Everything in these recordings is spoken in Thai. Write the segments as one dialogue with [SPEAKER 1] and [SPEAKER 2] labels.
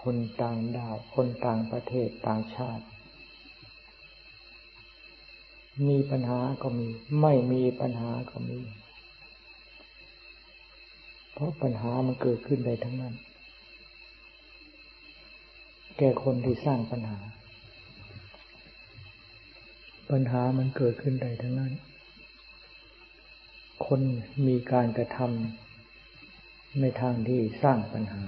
[SPEAKER 1] คนต่างดาว คนต่างประเทศต่างชาติ มีปัญหาก็มี ไม่มีปัญหาก็มี เพราะปัญหามันเกิดขึ้นได้ทั้งนั้น แก่คนที่สร้างปัญหา ปัญหามันเกิดขึ้นได้ทั้งนั้น คนมีการกระทำในทางที่สร้างปัญหา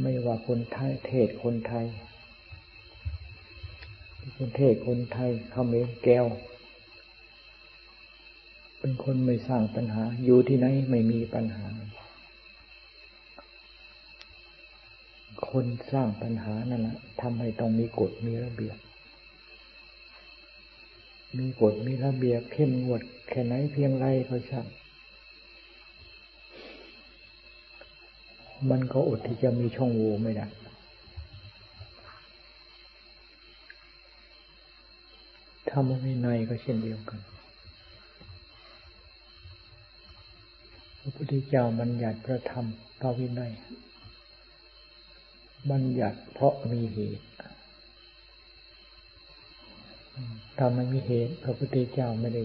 [SPEAKER 1] ไม่ว่าคนไทย เทศคนไทยคนเทศคนไทยเขาเมแก้ว เป็นคนไม่สร้างปัญหา อยู่ที่ไหนไม่มีปัญหา คนสร้างปัญหานั่นแหละทำให้ต้องมีกฎมีระเบียบ มีกฎมีระเบียบเข้มงวดแค่ไหนเพียงไรก็ช่าง มันก็อดที่จะมีช่องโหว่ไม่ได้ธรรมวินัยก็เช่นเดียวกัน พระพุทธเจ้าบัญญัติพระธรรมพระวินัย บัญญัติเพราะมีเหตุถ้าไม่มีเหตุ พระพุทธเจ้าไม่ได้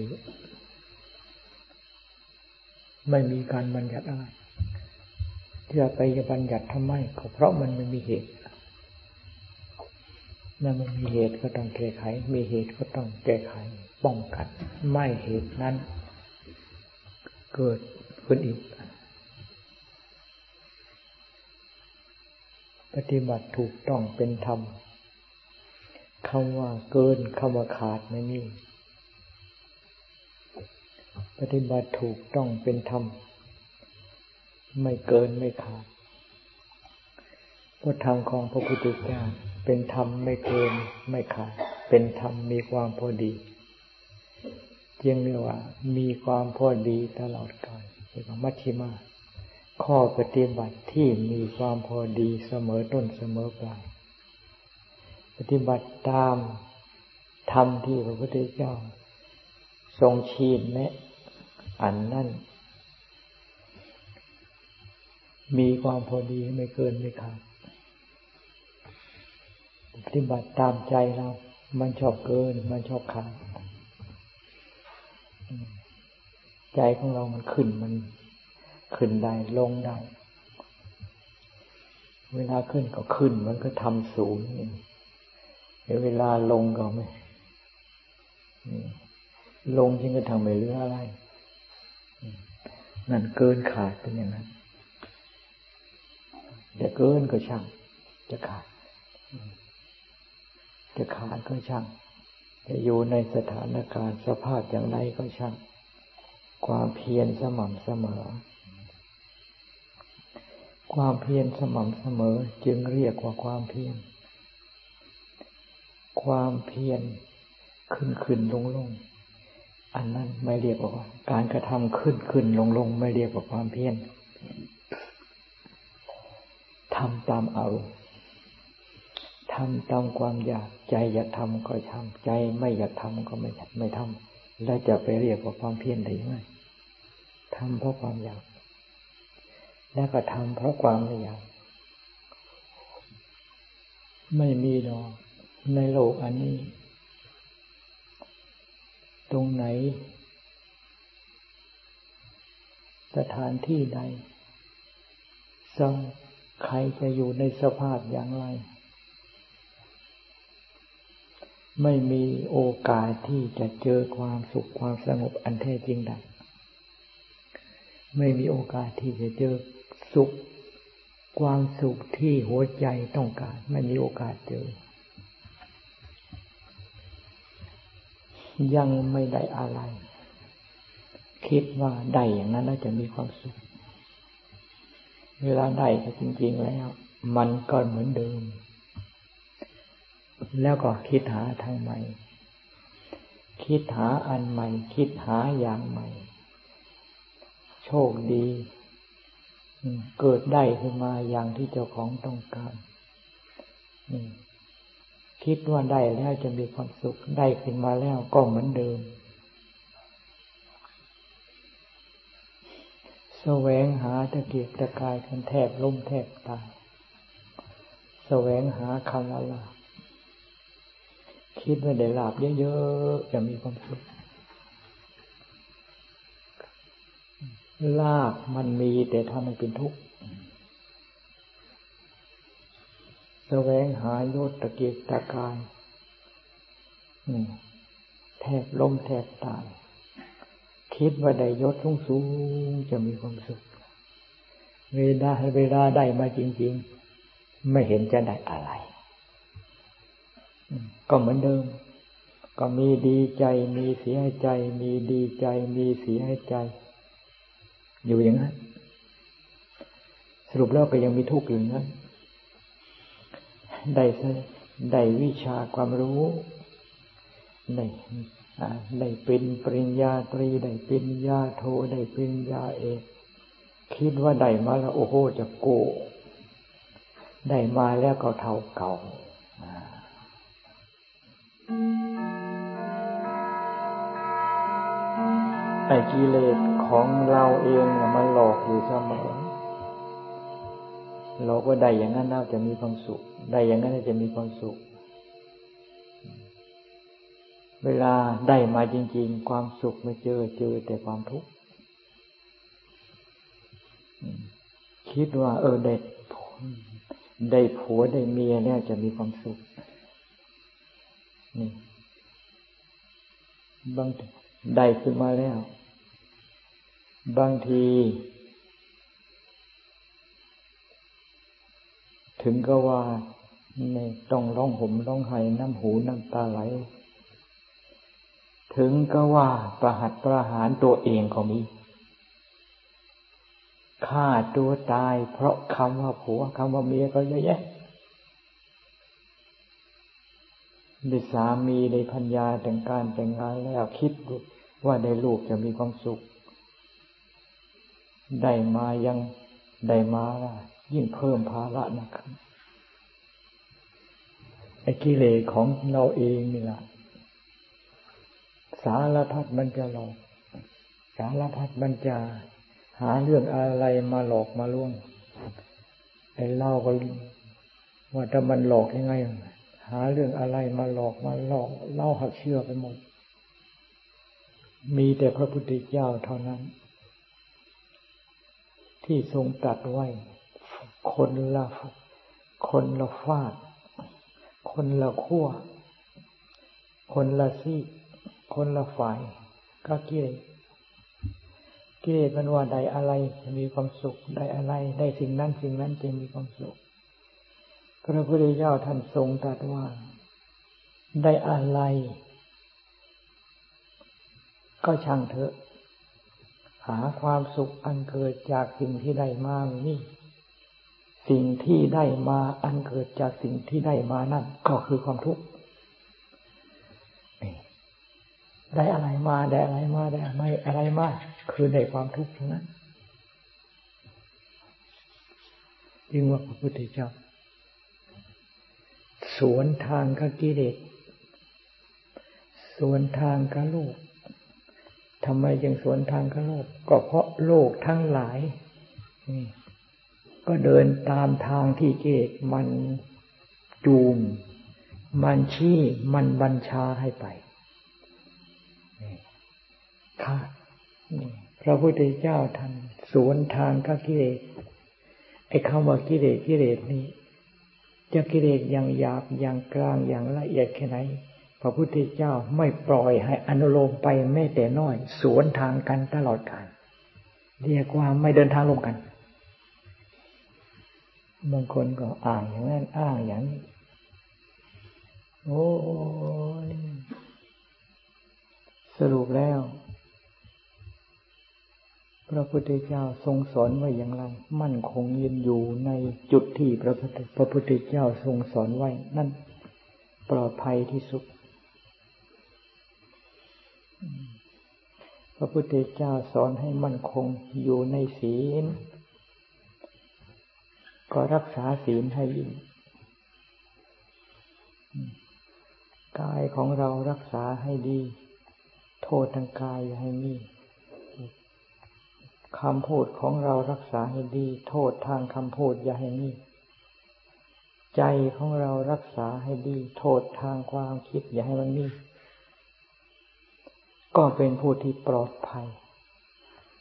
[SPEAKER 1] ไม่มีการบัญญัติอะไร ที่เราไปบัญญัติทำไมก็เพราะมันไม่มีเหตุนั่นมันมีเหตุก็ต้องแก้ไข มีเหตุก็ต้องแก้ไข ป้องกัน ไม่เหตุนั้น เกิดขึ้นอีก ปฏิบัติถูกต้องเป็นธรรมคำว่าเกินคำว่าขาดไม่มี ปฏิบัติถูกต้องเป็นธรรม ไม่เกินไม่ขาดพระธรรมของพระพุทธเจ้าเป็นธรรมไม่เกินไม่ขาด เป็นธรรมมีความพอดีเจียงเรียกว่า มีความพอดีตลอดกาลเรียกว่ามัชชิมา ข้อปฏิบัติที่มีความพอดีเสมอต้นเสมอปลายปฏิบัติตามธรรมที่พระพุทธเจ้า ทรงชี้แนะ อันนั้น มีความพอดีไม่เกินไม่ขาดปฏิบัติตามใจเรา มันชอบเกิน มันชอบขาดใจของเรามันขึ้นมันขึ้นได้ลงได้ เวลาขึ้นก็ขึ้น มันก็ทำสูงเวลาลงก็ไม่ลงจริงก็ทำไม่เหลืออะไร นั่นเกินขาดเป็นอย่างนั้น จะเกินก็ช่าง จะขาด จะขาดก็ช่าง จะอยู่ในสถานการณ์สภาพอย่างไรก็ช่าง ความเพียรสม่ำเสมอ ความเพียรสม่ำเสมอจึงเรียกว่าความเพียร ความเพียรขึ้นขึ้นลงลงอันนั้นไม่เรียกว่า การกระทำขึ้นขึ้นลงลงไม่เรียกว่าความเพียร ทำตามอารมณ์ทำตามความอยากใจอยากทำก็ทำใจไม่อยากทำก็ไม่ไม่ทำแล้วจะไปเรียกว่าความเพียรได้ยังไงทำเพราะความอยาก แล้วก็ทำเพราะความไม่อยาก ไม่มีหรอกในโลกอันนี้ ตรงไหน สถานที่ใดสร้าง ใครจะอยู่ในสภาพอย่างไร ไม่มีโอกาสที่จะเจอความสุขความสงบอันแท้จริงได้ไม่มีโอกาสที่จะเจอสุข ความสุขที่หัวใจต้องการ ไม่มีโอกาสเจอ ยังไม่ได้อะไร คิดว่าได้อย่างนั้นน่าจะมีความสุข เวลาได้ก็จริงๆแล้ว มันก็เหมือนเดิม แล้วก็คิดหาทางใหม่ คิดหาอันใหม่ คิดหาอย่างใหม่ โชคดีเกิดได้ขึ้นมาอย่างที่เจ้าของต้องการคิดว่าได้แล้วจะมีความสุขได้ขึ้นมาแล้วก็เหมือนเดิม แสวงหาตะเกียบตะกายกันแทบล้มแทบตาย แสวงหาคำว่าลาคิดว่าได้ลาบเยอะๆจะมีความสุขลาบมันมีแต่ทำมันเป็นทุกข์แสวงหายศตะเกียกตะกายแทบล้มแทบตาย คิดว่าได้ยศสูงสูงจะมีความสุข เวลาเวลาได้มาจริง ๆ ไม่เห็นจะได้อะไร ก็เหมือนเดิม ก็มีดีใจ มีเสียใจ มีดีใจ มีเสียใจ อยู่อย่างนั้น สรุปแล้วก็ยังมีทุกข์อยู่นั้นได้ได้วิชาความรู้ได้ ได้เป็นปริญญาตรีได้เป็นญาโทได้เป็นญาเอกคิดว่าได้มาแล้วโอ้โหจะโกได้มาแล้วก็เท่าเก่าไอ้กิเลสของเราเองเนี่ยมันหลอกอยู่เสมอเราก็ได้อย่างนั้นน่าจะมีความสุข ได้อย่างนั้นจะมีความสุข เวลาได้มาจริง ๆ ความสุขไม่เจอเจอแต่ความทุกข์คิดว่า เออได้ได้ผัวได้เมียเนี่ยจะมีความสุขนี่บางได้ขึ้นมาแล้ว บางที ถึงก็ว่าในต้องร้องห่มร้องไห้น้ำหูน้ำตาไหล ถึงก็ว่าประหัตประหารตัวเองก็มีฆ่าตัวตาย เพราะคำว่าผัวคำว่าเมียก็เยอะแยะได้สามีได้พัญญาแต่งการแต่งงานแล้วคิดว่าได้ลูกจะมีความสุข ได้มายังได้มาล่ะยิ่งเพิ่มภาระนะครับไอ้กิเลสของเราเองนี่แหละ สารพัดมันจะหลอก สารพัดมันจะหาเรื่องอะไรมาหลอกมาล่วงไอ้เล่าก็ว่าถ้ามันหลอกยังไง หาเรื่องอะไรมาหลอกมาหลอกเล่าหักเชื่อไปหมด มีแต่พระพุทธเจ้าเท่านั้น ที่ทรงตัดไว้ คนละคนละฟาด คนละขั้ว คนละซี่ คนละฝ่ายก็กิเลสกิเลสมันว่าได้อะไรจะมีความสุขได้อะไร ได้สิ่งนั้นสิ่งนั้นจะมีความสุข พระพุทธเจ้าท่านทรงตรัสว่า ได้อะไร ก็ช่างเถอะ หาความสุขอันเกิดจากสิ่งที่ได้มานี่ สิ่งที่ได้มาอันเกิดจากสิ่งที่ได้มานั่นก็คือความทุกข์ ได้อะไรมาได้อะไรมาได้ไม่อะไรมาคือได้ความทุกข์ทั้งนั้นจึงว่าพระพุทธเจ้า สวนทางกับกิเลสสวนทางกับโลกทำไมจึงสวนทางกับโลก ก็เพราะโลกทั้งหลายนี่ก็เดินตามทางที่เกตมันจูง มันชี้มันบัญชาให้ไป ค่ะพระพุทธเจ้าท่านสวนทางกับกิเลสไอ้คำว่ากิเลสกิเลสนี้ จะกิเลสอย่างหยาบอย่างกลางอย่างละเอียดแค่ไหน พระพุทธเจ้าไม่ปล่อยให้อนุโลมไปแม้แต่น้อย สวนทางกันตลอดกาลเรียกว่าไม่เดินทางลงกันบางคนก็อ่างอย่างนั้นอ้างอย่างนี้โอ้ สรุปแล้ว พระพุทธเจ้าทรงสอนไว้อย่างไร มั่นคงยืนอยู่ในจุดที่พระพุทธพระพุทธเจ้าทรงสอนไว้ นั่นปลอดภัยที่สุด พระพุทธเจ้าสอนให้มั่นคงอยู่ในศีล ก็รักษาศีลให้ดีกายของเรารักษาให้ดี โทษทางกายอย่าให้มีคำพูดของเรารักษาให้ดี โทษทางคำพูดอย่าให้มีใจของเรารักษาให้ดี โทษทางความคิดอย่าให้มันมีก็เป็นผู้ที่ปลอดภัย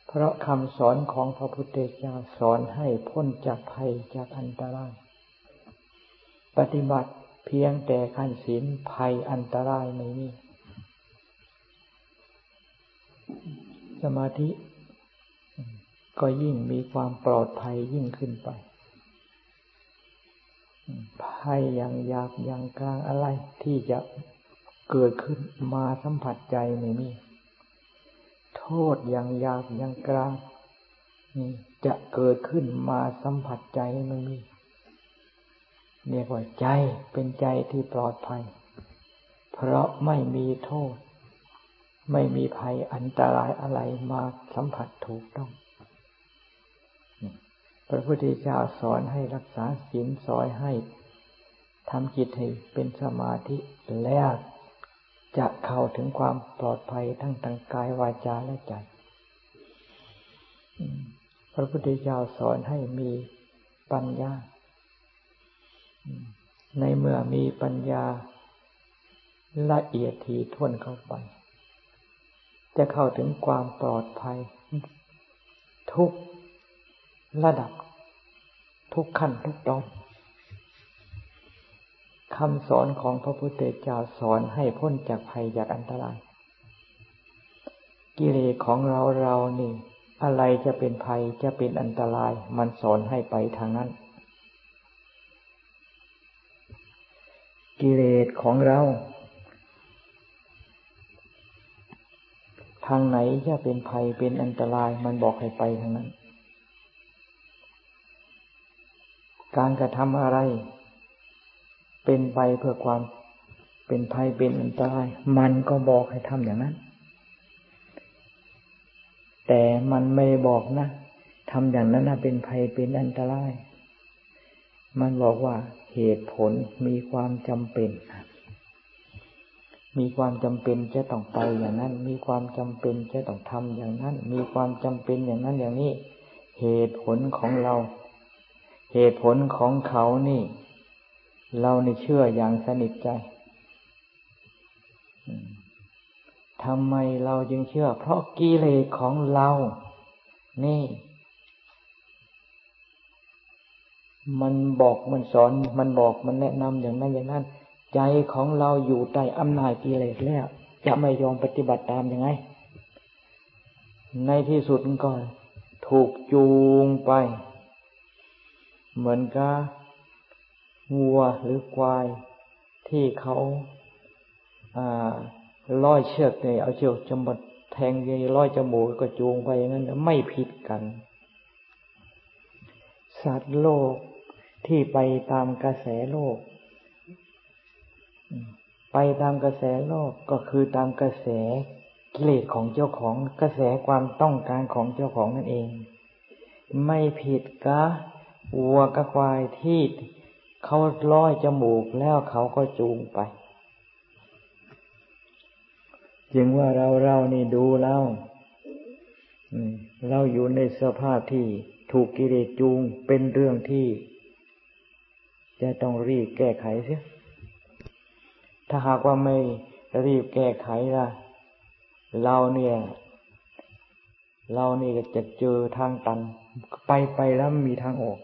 [SPEAKER 1] เพราะคำสอนของพระพุทธเจ้าสอนให้พ้นจากภัยจากอันตราย ปฏิบัติเพียงแต่ขั้นศีลภัยอันตรายไม่มี สมาธิ ก็ยิ่งมีความปลอดภัยยิ่งขึ้นไปภัยอย่างยากอย่างกลางอะไรที่จะเกิดขึ้นมาสัมผัสใจไม่มี โทษอย่างยากอย่างกลางจะเกิดขึ้นมาสัมผัสใจไม่มีเรียกว่าใจเป็นใจที่ปลอดภัย เพราะไม่มีโทษ ไม่มีภัยอันตรายอะไรมาสัมผัสถูกต้อง พระพุทธเจ้าสอนให้รักษาศีลสอนให้ทำจิตให้เป็นสมาธิแล้วจะเข้าถึงความปลอดภัยทั้งทางกายวาจาและใจ พระพุทธเจ้าสอนให้มีปัญญา ในเมื่อมีปัญญาละเอียดถี่ถ้วนเข้าไป จะเข้าถึงความปลอดภัย ทุกระดับ ทุกขั้นทุกตอนคำสอนของพระพุทธเจ้าสอนให้พ้นจากภัยจากอันตราย กิเลสของเราเรานี่ อะไรจะเป็นภัยจะเป็นอันตราย มันสอนให้ไปทางนั้น กิเลสของเรา ทางไหนจะเป็นภัยเป็นอันตรายมันบอกให้ไปทางนั้น การกระทำอะไร เป็นไปเพื่อความเป็นภัยเป็นอันตราย มันก็บอกให้ทำอย่างนั้น แต่มันไม่บอกนะทำอย่างนั้นนะเป็นภัยเป็นอันตราย มันบอกว่าเหตุผลมีความจำเป็น มีความจำเป็นจะต้องไปอย่างนั้น มีความจำเป็นจะต้องทำอย่างนั้น มีความจำเป็นอย่างนั้นอย่างนี้ เหตุผลของเรา เหตุผลของเขานี่ เราในเชื่ออย่างสนิทใจทำไมเราจึงเชื่อ เพราะกิเลสของเรา นี่ มันบอกมันสอน มันบอกมันแนะนำอย่างนั้นอย่างนั้น ใจของเราอยู่ใต้อำนาจกิเลสแล้ว จะไม่ยอมปฏิบัติตามยังไง ในที่สุดก็ถูกจูงไป เหมือนกับวัวหรือควาย ที่เขาล่อยเชือกเนี่ยเอาเชือกจมดแทงยร้อยจมูกก็จูงไปอย่างนั้นไม่ผิดกัน สัตว์โลกที่ไปตามกระแสโลก ไปตามกระแสโลกก็คือตามกระแสกิเลสของเจ้าของกระแสความต้องการของเจ้าของนั่นเอง ไม่ผิดกะวัวกะควายที่เขาล้อยจมูกแล้วเขาก็จูงไป จึงว่าเราเรานี่ดูเราเราอยู่ในสภาพที่ถูกกิเลสจูงเป็นเรื่องที่ จะต้องรีบแก้ไขเสีย ถ้าหากว่าไม่รีบแก้ไขล่ะเราเนี่ย เรานี่ก็จะเจอทางตัน ไปไปแล้วมีทางออก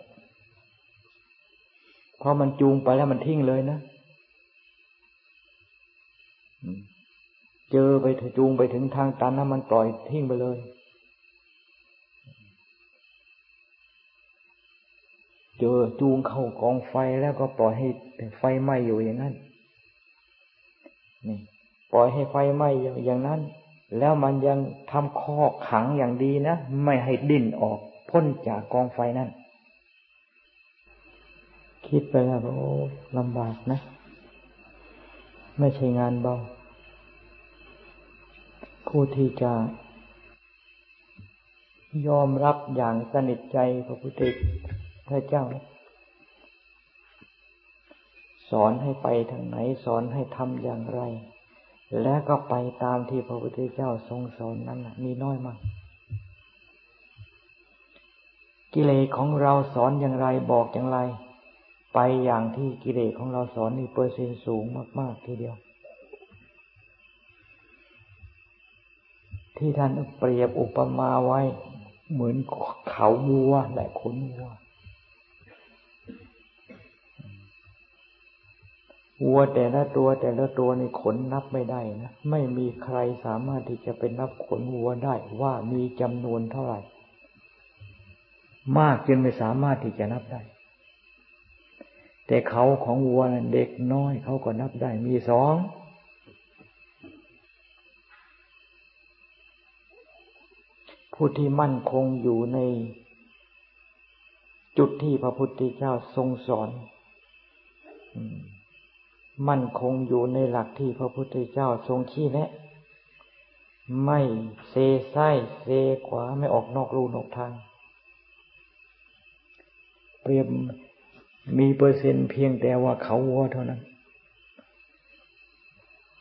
[SPEAKER 1] พอมันจูงไปแล้วมันทิ้งเลยนะเจอไปจูงไปถึงทางตันนะมันปล่อยทิ้งไปเลย เจอจูงเข้ากองไฟแล้วก็ปล่อยให้ไฟไหม้อยู่อย่างนั้น นี่ปล่อยให้ไฟไหม้อย่างนั้น แล้วมันยังทำคอขังอย่างดีนะ ไม่ให้ดิ้นออกพ้นจากกองไฟนั่น คิดไปแล้วโอ้ลำบากนะ ไม่ใช่งานเบา ผู้ที่จะยอมรับอย่างสนิทใจพระพุทธเจ้า สอนให้ไปทางไหนสอนให้ทำอย่างไร และก็ไปตามที่พระพุทธเจ้าทรงสอนนั้นมีน้อยมาก กิเลสของเราสอนอย่างไรบอกอย่างไร ไปอย่างที่กิเลสของเราสอนนี่เปอร์เซ็นต์สูงมาก ๆ ทีเดียว ที่ท่านเปรียบอุปมาไว้เหมือนเขาวัวและขนวัว วัวแต่ละตัวแต่ละตัวในขนนับไม่ได้นะ ไม่มีใครสามารถที่จะเป็นนับขนวัวได้ว่ามีจำนวนเท่าไหร่ มากจนไม่สามารถที่จะนับได้ แต่เขาของวัวนั้นเด็กน้อยเขาก็นับได้มีสองผู้ที่มั่นคงอยู่ในจุดที่พระพุทธเจ้าทรงสอนมั่ มันคงอยู่ในหลักที่พระพุทธเจ้าทรงชี้แนะ ไม่เซไส้เซขวาไม่ออกนอกรูนอกทาง เปรียบมีเปอร์เซ็นต์เพียงแต่ว่าเขาวัวเท่านั้น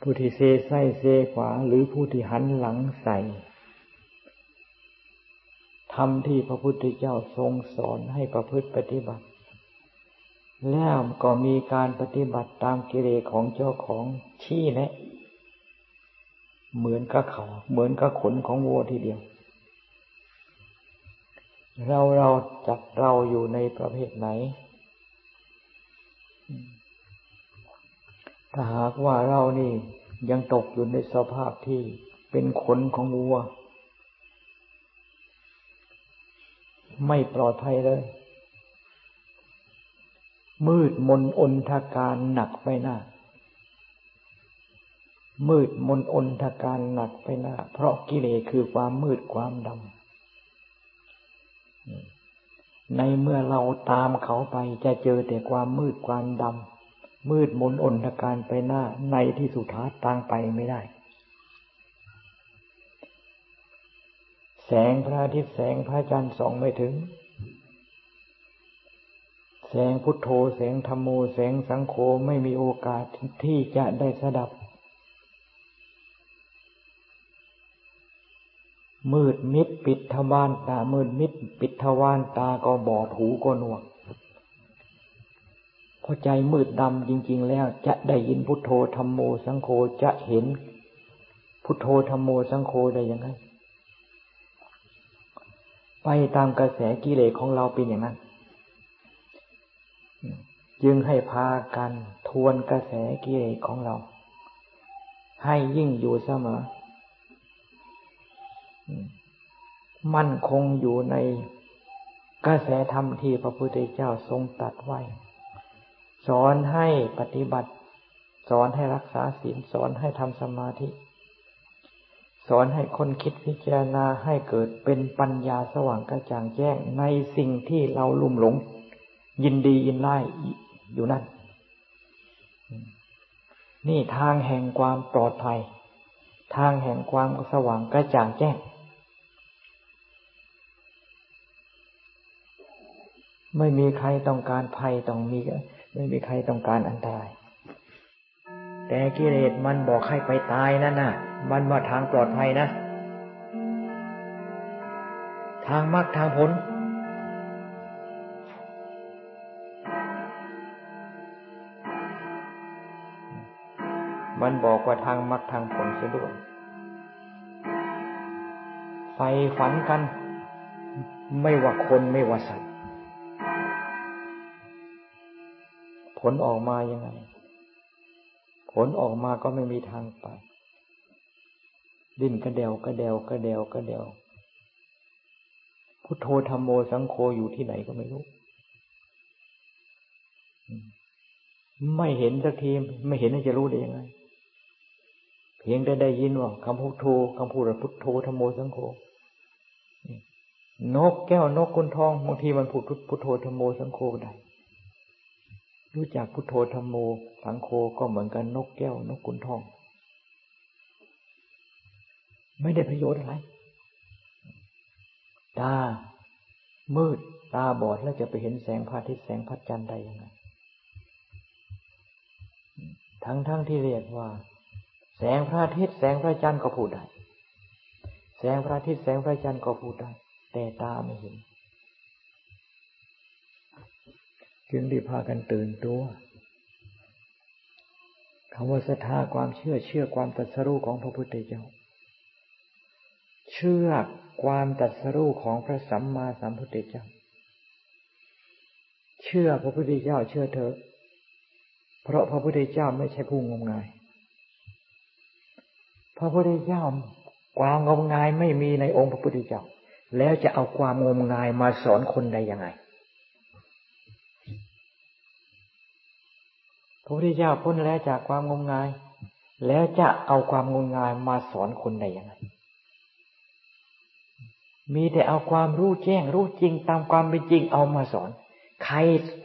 [SPEAKER 1] ผู้ที่เซไส้เซขวาหรือผู้ที่หันหลังใส่ทำที่พระพุทธเจ้าทรงสอนให้ประพฤติปฏิบัติ แล้วก็มีการปฏิบัติตามกิเลสของเจ้าของชี้แนะเหมือนกับเขา เหมือนกับขนของวัวทีเดียว เราเราจัดเราอยู่ในประเภทไหน ถ้าหากว่าเรานี่ยังตกอยู่ในสภาพที่เป็นขนของวัว ไม่ปลอดภัยเลย มืดมนอนทการหนักไปหน้า มืดมนอนทการหนักไปหน้า เพราะกิเลสคือความมืดความดำ ในเมื่อเราตามเขาไปจะเจอแต่ความมืดความดำ มืดมนอนทการไปหน้า ในที่สุดท้ายตางไปไม่ได้ แสงพระอาทิตย์แสงพระจันทร์ส่องไม่ถึง แสงพุทโธแสงธรรมโมแสงสังโฆไม่มีโอกาสที่จะได้สดับ มืดมิดปิดทวารตา มืดมิดปิดทวารตาก็บอดหูก็หนวกพอใจมืดดำจริง ๆ แล้วจะได้ยินพุทโธธรรมโมสังโฆจะเห็น พุทโธธรรมโมสังโฆได้ยังไงไปตามกระแสกิเลสของเราเป็นอย่างนั้น จึงให้พากันทวนกระแสกิเลสของเรา ให้ยิ่งอยู่เสมอ มั่นคงอยู่ในกระแสธรรมที่พระพุทธเจ้าทรงตัดไว้ สอนให้ปฏิบัติ สอนให้รักษาศีลสอนให้ทำสมาธิ สอนให้คนคิดพิจารณาให้เกิดเป็นปัญญาสว่างกระจ่างแจ้งในสิ่งที่เราลุ่มหลงยินดียินไล่ อยู่นั่น นี่ทางแห่งความปลอดภัย ทางแห่งความสว่างกระจ่างแจ้ง ไม่มีใครต้องการภัยต้องมี ไม่มีใครต้องการอันตราย แต่กิเลสมันบอกให้ไปตายนั่นน่ะ มันมาทางปลอดภัยนะ ทางมรรคทางผล มันบอกว่าทางมรรคทางผลเสียด้วยไฟฝันกัน ไม่ว่าคนไม่ว่าสัตว์ผลออกมายังไง ผลออกมาก็ไม่มีทางไป ดิ้นกระเดวกระเดวกระเดวกระเดวพุทโธธรรมโมสังโฆอยู่ที่ไหนก็ไม่รู้ ไม่เห็นสักทีไม่เห็นจะรู้ได้ยังไง เพียงแต่ได้ยินว่าคำพุทโธคำพูดพุทโธธรรมโมสังโฆนกแก้วนกกุนทองบางทีมันพูดพุทโธธรรมโมสังโฆได้รู้จักพุทโธธรรมโมสังโฆก็เหมือนกันนกแก้วนกกุนทอง ไม่ได้ประโยชน์อะไร ตา มืด ตาบอดแล้วจะไปเห็นแสงพระอาทิตย์แสงพระจันทร์ได้ยังไง ทั้งทั้งที่เรียกว่า แสงพระอาทิตย์แสงพระจันทร์ก็พูดได้ แสงพระอาทิตย์แสงพระจันทร์ก็พูดได้ แต่ตาไม่เห็น จึงได้พากันตื่นตัวคำว่าศรัทธาความเชื่อเชื่อความตัดสรู้ของพระพุทธเจ้า เชื่อความตัดสรู้ของพระสัมมาสัมพุทธเจ้า เชื่อพระพุทธเจ้าเชื่อเถอะ เพราะพระพุทธเจ้าไม่ใช่ผู้งมงาย พระพุทธเจ้าความงมงายไม่มีในองค์พระพุทธเจ้า แล้วจะเอาความงมงายมาสอนคนได้ยังไง พระพุทธเจ้าพ้นแล้วจากความงมงาย แล้วจะเอาความงมงายมาสอนคนได้ยังไง มีแต่เอาความรู้แจ้ง รู้จริงตามความเป็นจริงเอามาสอน ใคร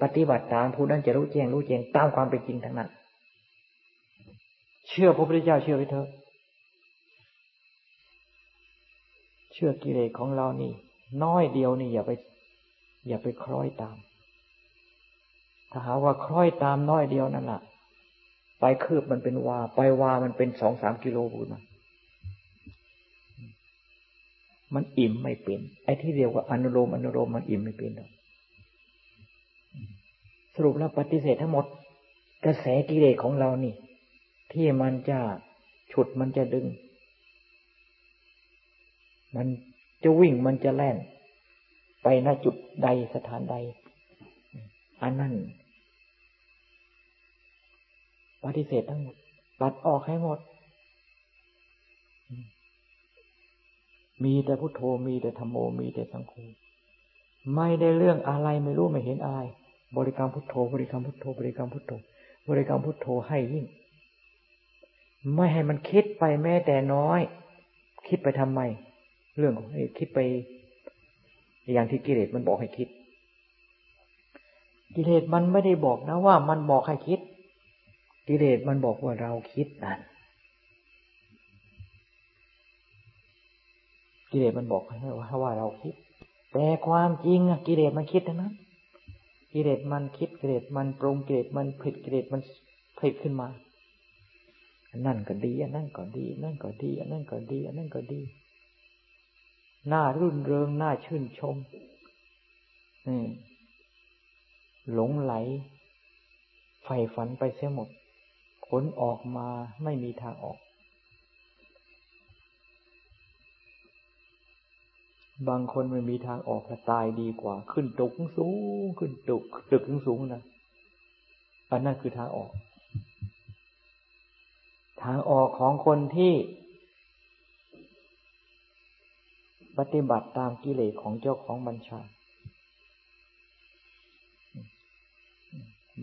[SPEAKER 1] ปฏิบัติตามผู้นั้นจะรู้แจ้งรู้แจ้งตามความเป็นจริงทั้งนั้น เชื่อพระพุทธเจ้าเชื่อไปเถอะ เชื่อกิเลสของเรานี่ น้อยเดียวนี่อย่าไป อย่าไปคล้อยตาม ถ้าหาว่าคล้อยตามน้อยเดียวนั่นแหละไปคืบมันเป็นวา ไปวามันเป็นสองสามกิโลพูดมามันอิ่มไม่เป็น ไอ้ที่เรียกว่าอนุโลมอนุโลมมันอิ่มไม่เป็นหรอกสรุปแล้วปฏิเสธทั้งหมด กระแสกิเลสของเรานี่ ที่มันจะฉุดมันจะดึง มันจะวิ่งมันจะแล่น ไปณจุดใดสถานใด อันนั้นปฏิเสธทั้งหมดปัดออกให้หมด มีแต่พุโทโธมีแต่ธรรมโมมีแต่สังโฆไม่ได้เรื่องอะไรไม่รู้ไม่เห็นอะไร บริกรรมพุทโธ บริกรรมพุทโธ บริกรรมพุทโธ บริกรรมพุทโธให้ยิ่ง ไม่ให้มันคิดไปแม้แต่น้อย คิดไปทำไม เรื่องของคิดไปอย่างที่กิเลสมันบอกให้คิด กิเลสมันไม่ได้บอกนะว่ามันบอกให้คิด กิเลสมันบอกว่าเราคิดนั่นกิเลสมันบอกให้ว่าเราคิด แต่ความจริงอะกิเลสมันคิดนะกิเลสมันคิดกิเลสมันปรุงกิเลสมันผิดกิเลสมันผลิตขึ้นมานั่นก็ดีอันนั่นก็ดี นั่นก็ดีอันนั่นก็ดีอันนั่นก็ดี น้ารื่นเริงหน้าชื่นชมนี่หลงไหลใฝ่ฝันไปเสียหมด ผลออกมาไม่มีทางออก บางคนไม่มีทางออกจะตายดีกว่า ขึ้นตึกสูง ขึ้นตึกตึกสูงนะอันนั้นคือทางออก ทางออกของคนที่ ปฏิบัติตามกิเลสของเจ้าของบัญชา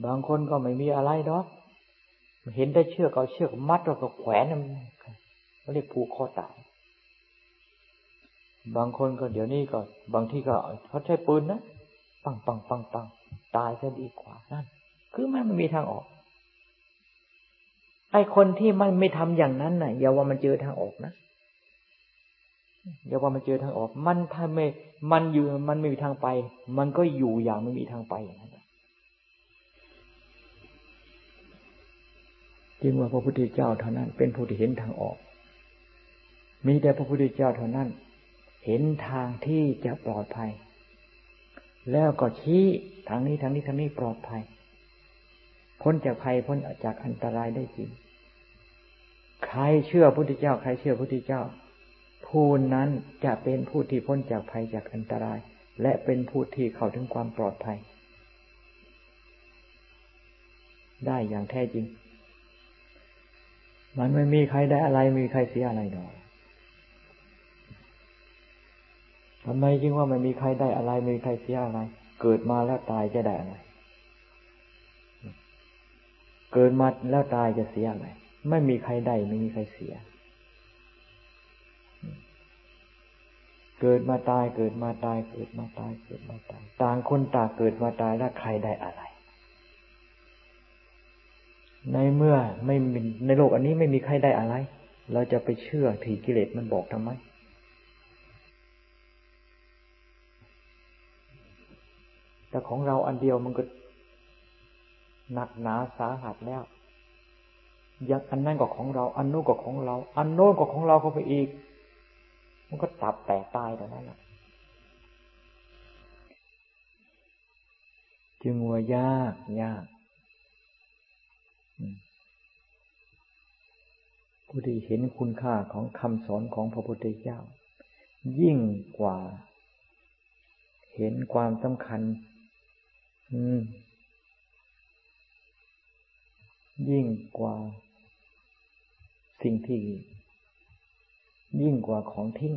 [SPEAKER 1] บางคนก็ไม่มีอะไรดอกเห็นได้เชือกเอาเชือกมัดแล้วก็แขวนมันเรียกผูกคอตาย บางคนก็เดี๋ยวนี้ก็ บางที่ก็เขาใช้ปืนนะปังปังปังปังตายจะดีกว่านั่น คือมันไม่มีทางออก ไอ้คนที่มันไม่ทำอย่างนั้นน่ะอย่าว่ามันเจอทางออกนะ อย่าว่ามันเจอทางออก มันถ้าไม่มันอยู่มันไม่มีทางไป มันก็อยู่อย่างไม่มีทางไปอย่างนั้นจึงว่าพระพุทธเจ้าเท่านั้น เป็นผู้ที่เห็นทางออก มีแต่พระพุทธเจ้าเท่านั้น เห็นทางที่จะปลอดภัย แล้วก็ชี้ทางนี้ทางนี้ทางนี้ปลอดภัย พ้นจากภัยพ้นจากอันตรายได้จริง ใครเชื่อพระพุทธเจ้า ใครเชื่อพระพุทธเจ้า ผู้นั้นจะเป็นผู้ที่พ้นจากภัยจากอันตราย และเป็นผู้ที่เข้าถึงความปลอดภัย ได้อย่างแท้จริง มันไม่มีใครได้อะไรมีใครเสียอะไรหรอกทำไมจึงว่าไม่มีใครได้อะไรมีใครเสียอะไร เกิดมาแล้วตายจะได้อะไร เกิดมาแล้วตายจะเสียอะไร ไม่มีใครได้ไม่มีใครเสีย เกิดมาตายเกิดมาตายเกิดมาตายเกิดมาตาย ต่างคนต่างเกิดมาตายแล้วใครได้อะไร ในเมื่อไม่ในโลกอันนี้ไม่มีใครได้อะไร เราจะไปเชื่อถีกิเลสมันบอกทำไมแต่ของเราอันเดียวมันก็หนักหนาสาหัสแล้วยังอันนั้นก็ของเรา อันโน้นก็ของเรา อันโน้นก็ของเราเข้าไปอีก มันก็ตับแตกตายแต่นั้นแหละจึงว่ายากยากผู้ที่เห็นคุณค่าของคำสอนของพระพุทธเจ้า ยิ่งกว่า เห็นความสำคัญ ยิ่งกว่า สิ่งที่ ยิ่งกว่าของทิ้ง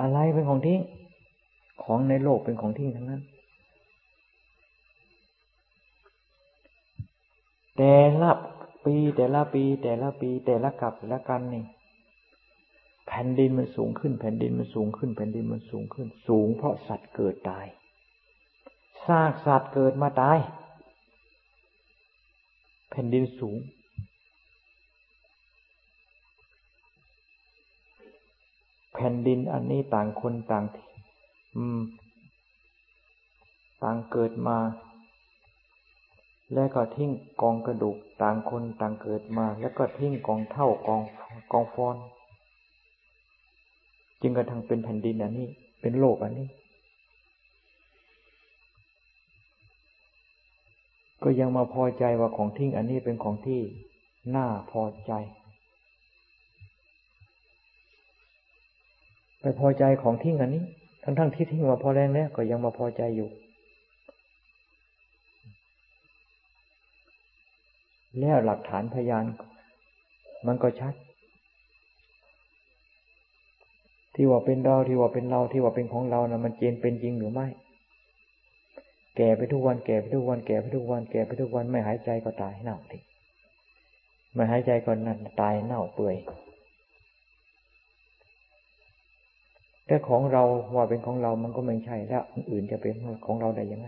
[SPEAKER 1] อะไรเป็นของทิ้ง ของในโลกเป็นของทิ้งทั้งนั้น แต่ละปี แต่ละปี แต่ละปี แต่ละกับละกันนี่แผ่นดินมันสูงขึ้น แผ่นดินมันสูงขึ้น แผ่นดินมันสูงขึ้น สูงเพราะสัตว์เกิดตายซากสัตว์เกิดมาตาย แผ่นดินสูง แผ่นดินอันนี้ต่างคนต่างต่างเกิดมา แล้วก็ทิ้งกองกระดูกต่างคนต่างเกิดมา แล้วก็ทิ้งกองเท่ากองกองฟอน จึงกระทั่งเป็นแผ่นดินอันนี้ เป็นโลกอันนี้ ก็ยังมาพอใจว่าของทิ้งอันนี้เป็นของที่น่าพอใจ ไปพอใจของทิ้งอันนี้ ทั้งๆทที่ทิ้งมาพอแรงแล้วก็ยังมาพอใจอยู่ แล้วหลักฐานพยาน มันก็ชัด ที่ว่าเป็นเราที่ว่าเป็นเราที่ว่าเป็นของเรานะมันเจนเป็นจริงหรือไม่ แก่ไปทุกวันแก่ไปทุกวันแก่ไปทุกวันแก่ไปทุกวันไม่หายใจก็ตายเน่าทีไม่หายใจก็นั่นตายเน่าเปื่อย แต่ของเราว่าเป็นของเรามันก็ไม่ใช่แล้วคนอื่นจะเป็นของเราได้ยังไง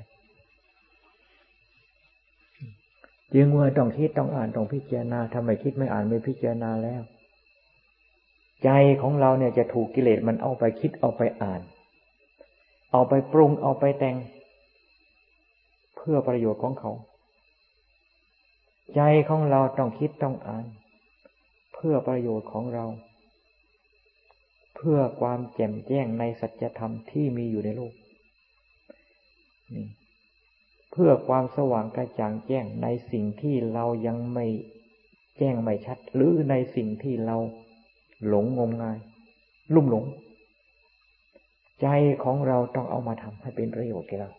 [SPEAKER 1] จึงว่าต้องคิดต้องอ่านต้องพิจารณาทำไมคิดไม่อ่านไม่พิจารณาแล้ว ใจของเราเนี่ยจะถูกกิเลสมันเอาไปคิดเอาไปอ่าน เอาไปปรุงเอาไปแต่ง เพื่อประโยชน์ของเขา ใจของเราต้องคิดต้องอ่าน เพื่อประโยชน์ของเรา เพื่อความแจ่มแจ้งในสัจธรรมที่มีอยู่ในโลกนี่เพื่อความสว่างกระจ่างแจ้งในสิ่งที่เรายังไม่แจ้งไม่ชัด หรือในสิ่งที่เราหลงงมงาย ลุ่มหลง ใจของเราต้องเอามาทำให้เป็นประโยชน์แก่เรา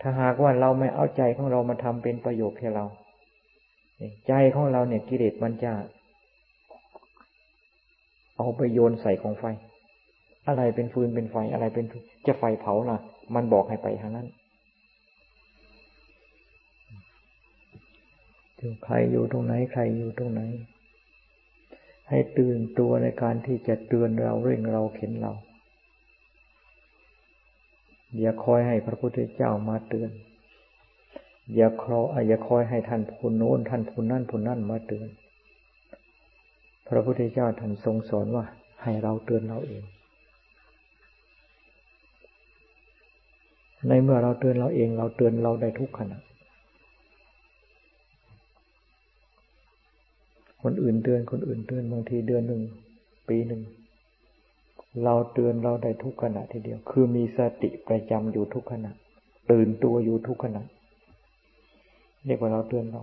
[SPEAKER 1] ถ้าหากว่าเราไม่เอาใจของเรามาทำเป็นประโยชน์แก่เราใจของเราเนี่ยกิเลสมันจะ เอาไปโยนใส่ของไฟ อะไรเป็นฟืนเป็นไฟอะไรเป็นจะไฟเผาล่ะ มันบอกให้ไปทางนั้นใครอยู่ตรงไหนใครอยู่ตรงไหน ให้ตื่นตัวในการที่จะเตือนเราเร่งเราเข็นเรา อย่าคอยให้พระพุทธเจ้ามาเตือน อย่าคออย่าคอยให้ท่านผู้โน้นท่านผู้นั่นผู้นั่นมาเตือน พระพุทธเจ้าท่านทรงสอนว่า ให้เราเตือนเราเอง ในเมื่อเราเตือนเราเอง เราเตือนเราได้ทุกขณะ คนอื่นเตือนคนอื่นเตือนบางทีเดือนหนึ่ง ปีหนึ่ง เราเตือนเราได้ทุกขณะทีเดียว คือมีสติประจำอยู่ทุกขณะ ตื่นตัวอยู่ทุกขณะเรียกว่าเราเตือนเรา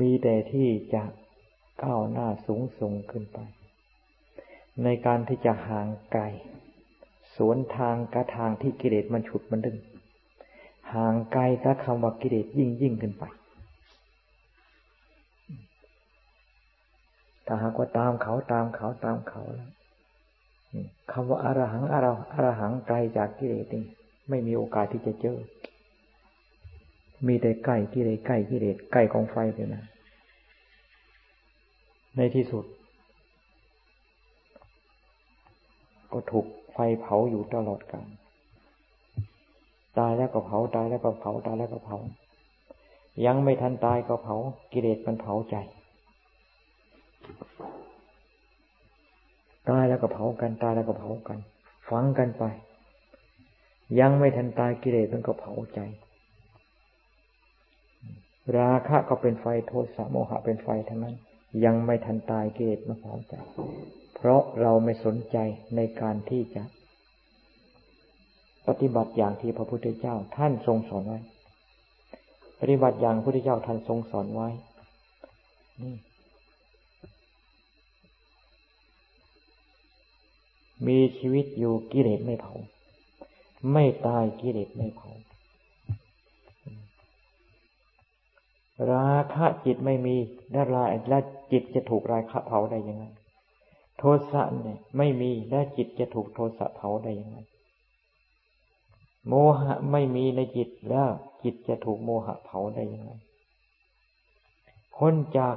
[SPEAKER 1] มีแต่ที่จะก้าวหน้าสูงส่งขึ้นไป ในการที่จะห่างไกลสวนทางกระทางที่กิเลสมันฉุดมันดึง ห่างไกลกับคำว่ากิเลสยิ่งยิ่งขึ้นไป ถ้าหากว่าตามเขาตามเขาตามเขาแล้วคำว่าอารหังอารอารหังไกลจากกิเลสนี่ไม่มีโอกาสที่จะเจอ มีแต่ใกล้กิเลสใกล้กิเลสใกล้กองไฟเลยนะในที่สุด ก็ถูกไฟเผาอยู่ตลอดกาลตายแล้วก็เผาตายแล้วก็เผาตายแล้วก็เผา ยังไม่ทันตายก็เผา กิเลสมันเผาใจตายแล้วก็เผากันตายแล้วก็เผากัน ฝังกันไป ยังไม่ทันตายกิเลสมันก็เผาใจ ราคะก็เป็นไฟโทสะโมหะเป็นไฟทั้งนั้น ยังไม่ทันตายกิเลสมันเผาใจ เพราะเราไม่สนใจในการที่จะ ปฏิบัติอย่างที่พระพุทธเจ้าท่านทรงสอนไว้ ปฏิบัติอย่างพระพุทธเจ้าท่านทรงสอนไว้นี่มีชีวิตอยู่กิเลสไม่เผา ไม่ตายกิเลสไม่เผา ราคะจิตไม่มีแล้วลายแล้วจิตจะถูกราคะเผาได้ยังไง โทสะเนี่ยไม่มีแล้วจิตจะถูกโทสะเผาได้ยังไง โมหะไม่มีในจิตแล้วจิตจะถูกโมหะเผาได้ยังไง พ้นจาก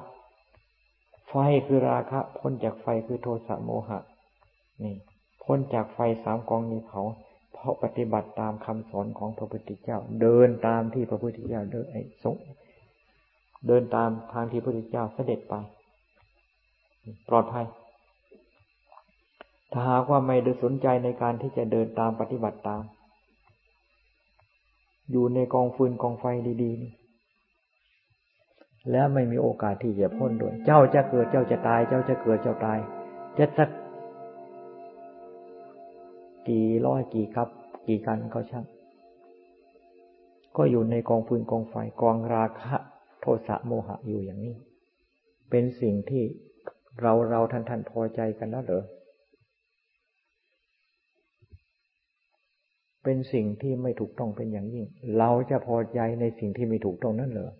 [SPEAKER 1] ไฟคือราคะ พ้นจากไฟคือโทสะโมหะ นี่ พ้นจากไฟสามกองนี้เผาเพราะปฏิบัติตามคำสอนของพระพุทธเจ้า เดินตามที่พระพุทธเจ้าเดินไอ้สง เดินตามทางที่พระพุทธเจ้าเสด็จไป ปลอดภัย ถ้าหากว่าไม่ได้สนใจในการที่จะเดินตามปฏิบัติตาม อยู่ในกองฟืนกองไฟดีๆนี่แล้วไม่มีโอกาสที่จะพ้นด้วย เจ้าจะเกิดเจ้าจะตาย เจ้าจะเกิดเจ้าตาย จะสักกี่ร้อยกี่กับ กี่กันเขาช่าง ก็อยู่ในกองฟืนกองไฟกองราคะ โทสะโมหะอยู่อย่างนี้ เป็นสิ่งที่เราเราท่านท่านพอใจกันแล้วเหรอเป็นสิ่งที่ไม่ถูกต้องเป็นอย่างยิ่ง เราจะพอใจในสิ่งที่ไม่ถูกต้องนั่นเหรอ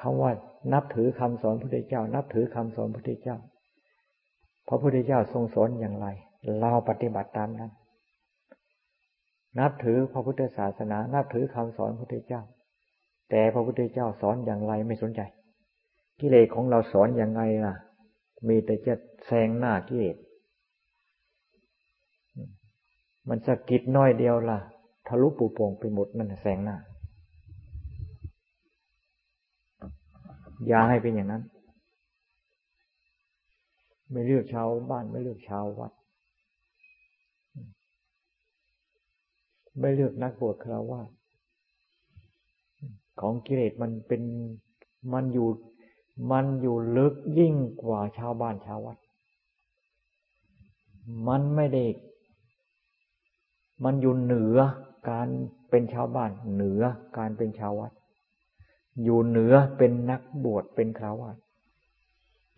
[SPEAKER 1] คำว่านับถือคำสอนพระพุทธเจ้า นับถือคำสอนพระพุทธเจ้า พระพุทธเจ้าทรงสอนอย่างไร เราปฏิบัติตามนั้น นับถือพระพุทธศาสนา นับถือคำสอนพระพุทธเจ้า แต่พระพุทธเจ้าสอนอย่างไรไม่สนใจ กิเลสของเราสอนอย่างไงล่ะ มีแต่จะแซงหน้ากิเลสมันสะกิดน้อยเดียวล่ะทะลุปูโป่งไปหมดนั่นแซงหน้า อย่าให้เป็นอย่างนั้น ไม่เลือกชาวบ้านไม่เลือกชาววัด ไม่เลือกนักบวชคราวาส ของกิเลสมันเป็นมันอยู่มันอยู่ลึกยิ่งกว่าชาวบ้านชาววัด มันไม่ได้ มันอยู่เหนือการเป็นชาวบ้าน เหนือการเป็นชาววัด อยู่เหนือเป็นนักบวชเป็นคราวาส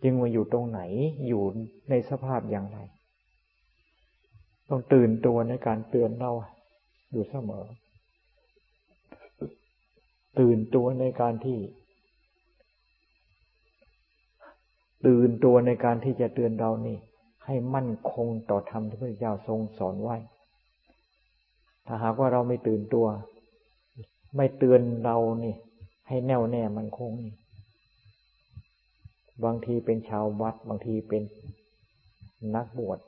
[SPEAKER 1] จึงมาอยู่ตรงไหนอยู่ในสภาพอย่างไร ต้องตื่นตัวในการเตือนเราอยู่เสมอ ตื่นตัวในการที่ ตื่นตัวในการที่จะเตือนเรานี่ ให้มั่นคงต่อธรรมที่พระเจ้าทรงสอนไว้ ถ้าหากว่าเราไม่ตื่นตัว ไม่เตือนเรานี่ ให้แน่วแน่มั่นคงนี่ บางทีเป็นชาววัด บางทีเป็นนักบวช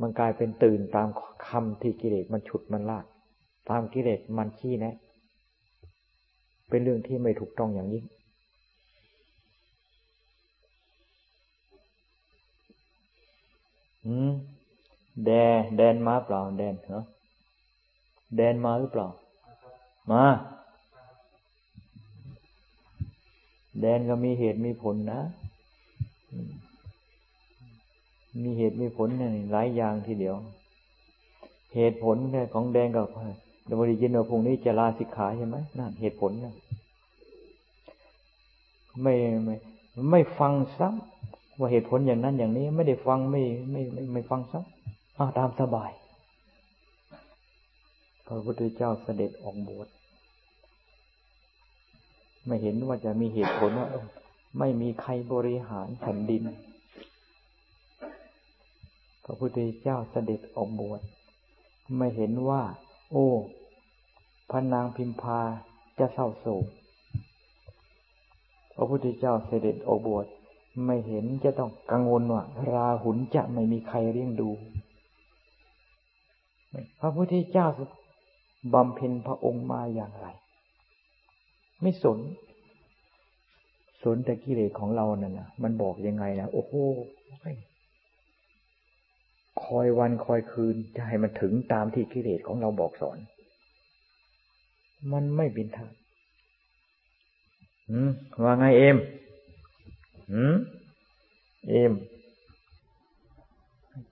[SPEAKER 1] มันกลายเป็นตื่นตามคำที่กิเลสมันฉุดมันลาก ตามกิเลสมันขี้แนะ เป็นเรื่องที่ไม่ถูกต้องอย่างยิ่ง อืม แดนแดนมาเปล่า แดนเหรอแดนมาหรือเปล่า มา แดนก็มีเหตุมีผลนะ มีเหตุมีผลเนี่ยหลายอย่างทีเดียว เหตุผลของแดงกับ เดี๋ยวพอดียินว่าพรุ่งนี้จะลาสิกขาใช่ไหมนั่นเหตุผลนะไม่ไม่ ไม่ฟังซ้ำว่าเหตุผลอย่างนั้นอย่างนี้ ไม่ได้ฟังไม่ไม่ไม่ไม่ฟังซ้ำอาตามสบาย พระพุทธเจ้าเสด็จออกบวชไม่เห็นว่าจะมีเหตุผลว่าไม่มีใครบริหารแผ่นดิน พระพุทธเจ้าเสด็จออกบวชไม่เห็นว่า โอ้ พระนางพิมพาจะเศร้าโศก พระพุทธเจ้าเสด็จออกบวชไม่เห็นจะต้องกังวลว่า ราหุนจะไม่มีใครเลี้ยงดู พระพุทธเจ้าบำเพ็ญพระองค์มาอย่างไร ไม่สน สนแต่กิเลสของเรานั่นนะมันบอกยังไงนะโอ้โหคอยวันคอยคืนจะให้มันถึงตามที่กิเลสของเราบอกสอน มันไม่บินทางว่าไงเอ็มหืมเอม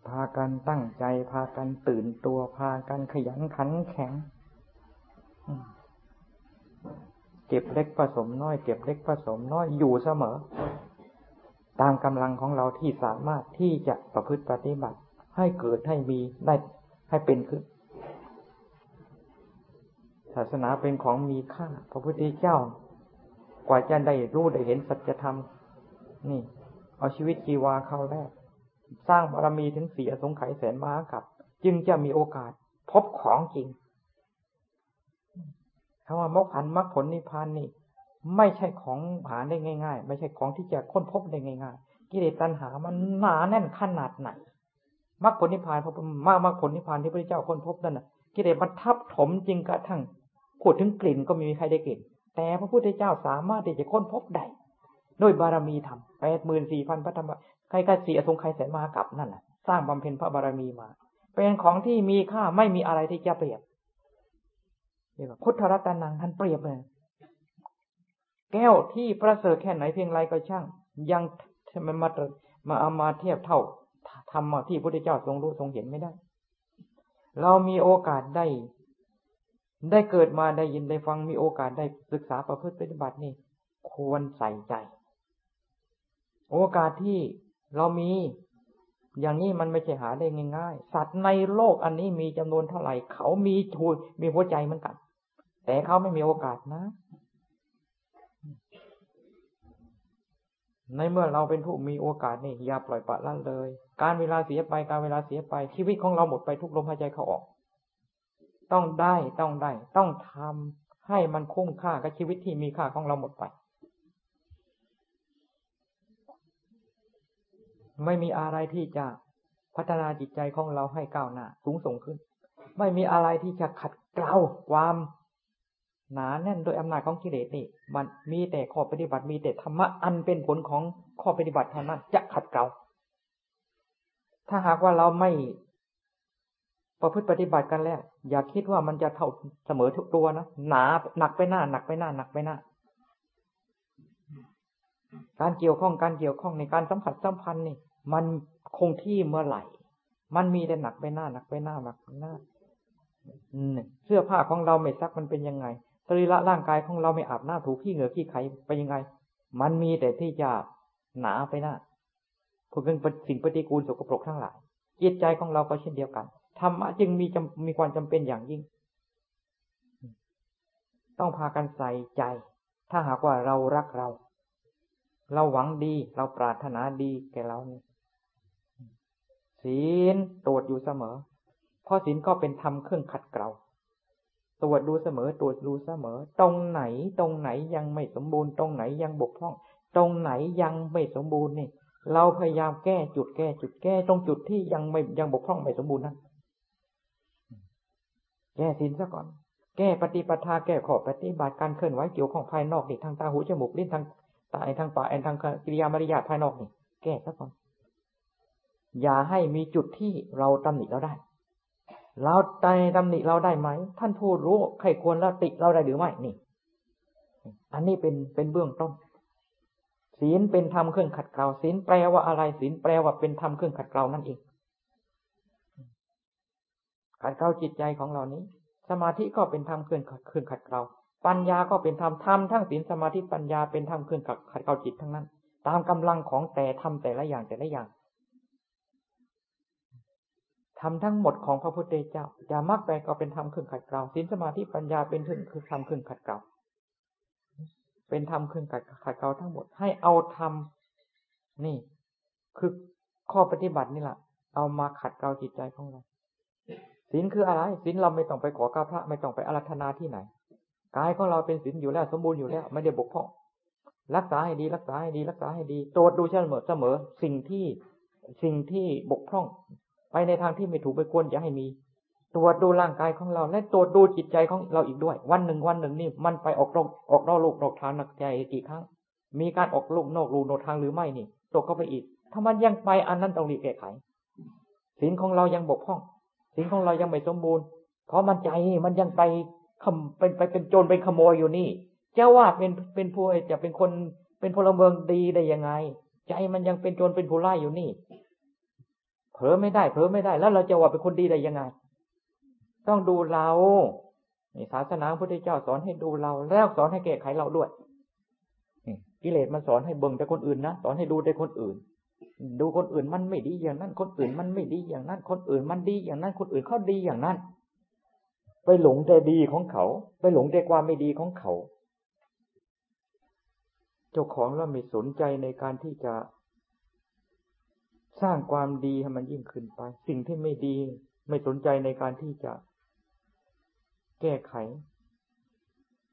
[SPEAKER 1] พากันตั้งใจ พากันตื่นตัว พากันขยันขันแข็ง เก็บเล็กผสมน้อย เก็บเล็กผสมน้อยอยู่เสมอ ตามกำลังของเราที่สามารถที่จะประพฤติปฏิบัติ ให้เกิดให้มีได้ให้เป็นขึ้น ศาสนาเป็นของมีค่า พระพุทธเจ้ากว่าจะได้รู้ได้เห็นสัจธรรม นี่ เอาชีวิตจีวาเข้าแรก สร้างบารมีถึงสี่อสงไขยแสนม้ากับ จึงจะมีโอกาสพบของจริงคำว่ามกผันมรรคผลนิพพานนี่ ไม่ใช่ของหาได้ง่าย ๆ ไม่ใช่ของที่จะค้นพบได้ง่าย ๆ กิเลสตัณหามันหนาแน่นขนาดไหนมรรคผลนิพพานพระมากมรรคผลนิพพานที่พระเจ้าค้นพบนั่นน่ะกิเลสมันทับถมจริงกระทั่ง พูดถึงกลิ่นก็ไม่มีใครได้กลิ่น แต่พระพุทธเจ้าสามารถที่จะค้นพบได้ด้วยบารมีธรรมแปดหมื่นสี่พันพระธรรมใครก็สีอสงไขยแสนมากับนั่นแหละสร้างบำเพ็ญพระบารมีมา เป็นของที่มีค่าไม่มีอะไรที่จะเปรียบเรียกว่าพุทธรัตนังท่านเปรียบเลยแก้วที่ประเสริฐแค่ไหนเพียงไรก็ช่าง ยังมันมามาเอามาเทียบเท่าทำมาที่พระพุทธเจ้าทรงรู้ทรงเห็นไม่ได้ เรามีโอกาสได้ ได้เกิดมาได้ยินได้ฟังมีโอกาสได้ศึกษาประพฤติปฏิบัตินี่ ควรใส่ใจ โอกาสที่เรามี อย่างนี้มันไม่ใช่หาได้ง่ายๆ สัตว์ในโลกอันนี้มีจำนวนเท่าไหร่ เขามีทูมีหัวใจเหมือนกัน แต่เขาไม่มีโอกาสนะ ในเมื่อเราเป็นผู้มีโอกาสนี่อย่าปล่อยปละละเลย การเวลาเสียไปการเวลาเสียไปชีวิตของเราหมดไปทุกลมหายใจเขาออก ต้องได้ต้องได้ ต้องทำให้มันคุ้มค่ากับชีวิตที่มีค่าของเราหมดไป ไม่มีอะไรที่จะพัฒนาจิตใจของเราให้ก้าวหน้าสูงส่งขึ้น ไม่มีอะไรที่จะขัดเกลาความหนาแน่นโดยอำนาจของกิเลสนี่ มันมีแต่ข้อปฏิบัติมีแต่ธรรมะอันเป็นผลของข้อปฏิบัติเท่านั้นจะขัดเกลาถ้าหากว่าเราไม่ ประพฤติปฏิบัติกันแล้ว อย่าคิดว่ามันจะเท่าเสมอทุกตัวนะหนาหนักไปหน้า หนักไปหน้า หนักไปหน้า การเกี่ยวข้องการเกี่ยวข้องในการสัมผัสสัมพันธ์นี่ มันคงที่เมื่อไหร่ มันมีแต่หนักไปหน้า หนักไปหน้าหนักไปหน้าเสื้อผ้าของเราไม่ซักมันเป็นยังไงสรีระร่างกายของเราไม่อาบหน้าถูขี้เหงื่อขี้ไขไปยังไง มันมีแต่ที่จะหนาไปหน้าพวกเป็นสิ่งปฏิกูลสกปรกทั้งหลายจิตใจของเราก็เช่นเดียวกัน ธรรมะจึงมีจมีความจำเป็นอย่างยิ่ง ต้องพากันใส่ใจ ถ้าหากว่าเรารักเรา เราหวังดี เราปรารถนาดีแก่เรานี่ศีลตรวจอยู่เสมอ เพราะศีลก็เป็นธรรมเครื่องขัดเกลาตรวจดูเสมอ ตรวจดูเสมอ ตรงไหน ตรงไหนยังไม่สมบูรณ์ ตรงไหนยังบกพร่อง ตรงไหนยังไม่สมบูรณ์นี่ เราพยายามแก้จุดแก้จุดแก้ ตรงจุดที่ยังไม่ยังบกพร่องไม่สมบูรณ์นั้น แก้ศีลซะก่อน แก้ปฏิปทาแก้ข้อปฏิบัติการเคลื่อนไหวเกี่ยวของภายนอกนี่ทางตาหูจมูกลิ้นทางตาไอทางปากไอทางกิริยามารยาทภายนอกนี่ แก้ซะก่อน อย่าให้มีจุดที่เราตำหนิเราได้ เราใจตำหนิเราได้ไหม ท่านผู้รู้ใครควรละติเราได้หรือไม่นี่ อันนี้เป็นเป็นเบื้องต้นศีลเป็นธรรมเครื่องขัดเกลาศีลแปลว่าอะไรศีลแปลว่าเป็นธรรมเครื่องขัดเกลานั่นเอง ขัดเกลาจิตใจของเรานี้ สมาธิก็เป็นธรรมเครื่องเครื่องขัดเกลาปัญญาก็เป็นธรรมธรรมทั้งศีลสมาธิปัญญาเป็นธรรมเครื่องขัดขัดเกลาจิตทั้งนั้น ตามกำลังของแต่ทำแต่ละอย่างแต่ละอย่างทำทั้งหมดของพระพุทธเจ้าจะมักไปก็เป็นธรรมขึ้นขัดเกลาศีลสมาธิปัญญาเป็นถึงคือธรรมขึ้นขัดเกลาเป็นธรรมขึ้นขัดขัดเกลาทั้งหมด ให้เอาธรรมนี่ คือข้อปฏิบัตินี่แหละเอามาขัดเกลาจิตใจของเรา ศีลคืออะไรศีลเราไม่ต้องไปขอกาพระไม่ต้องไปอารัธนาที่ไหนกายของเราเป็นศีลอยู่แล้วสมบูรณ์อยู่แล้ว ไม่ได้บกพร่องรักษาให้ดี รักษาให้ดี รักษาให้ดีตรวจดูเสมอเสมอ สิ่งที่สิ่งที่บกพร่อง ไปในทางที่ไม่ถูกไม่ควรอย่าให้มี ตรวจดูร่างกายของเรา และตรวจดูจิตใจของเราอีกด้วย วันหนึ่งวันหนึ่งนี่มันไปออกนอกออกนอกลูกนอกทางนักใจกี่ครั้ง มีการออกลูกนอกลูกนอกทางหรือไม่นี่ตกเข้าไปอีก ถ้ามันยังไปอันนั้นต้องรีบแก้ไขศีลของเรายังบกพร่อง ศีลของเรายังไม่สมบูรณ์ เพราะมันใจมันยังไปขำเป็นไปเป็นโจรเป็นขโมยอยู่นี่เจ้าว่าเป็นเป็นผู้จะเป็นคนเป็นพลเมืองดีได้ยังไง
[SPEAKER 2] ใจมันยังเป็นโจรเป็นผู้ร้ายอยู่นี่เผลอไม่ได้เผลอไม่ได้ แล้วเราจะว่าเป็นคนดีได้ยังไง ต้องดูเรานี่ศาสนาพระพุทธเจ้าสอนให้ดูเรา แล้วสอนให้แก้ไขเราด้วยกิเลสมันสอนให้เบิ่งแต่คนอื่นนะสอนให้ดูแต่คนอื่น ดูคนอื่นมันไม่ดีอย่างนั้น คนอื่นมันไม่ดีอย่างนั้น คนอื่นมันดีอย่างนั้น คนอื่นเขาดีอย่างนั้น ไปหลงแต่ดีของเขา ไปหลงแต่ความไม่ดีของเขา เจ้าของเราไม่สนใจในการที่จะ สร้างความดีให้มันยิ่งขึ้นไป สิ่งที่ไม่ดี ไม่สนใจในการที่จะ แก้ไข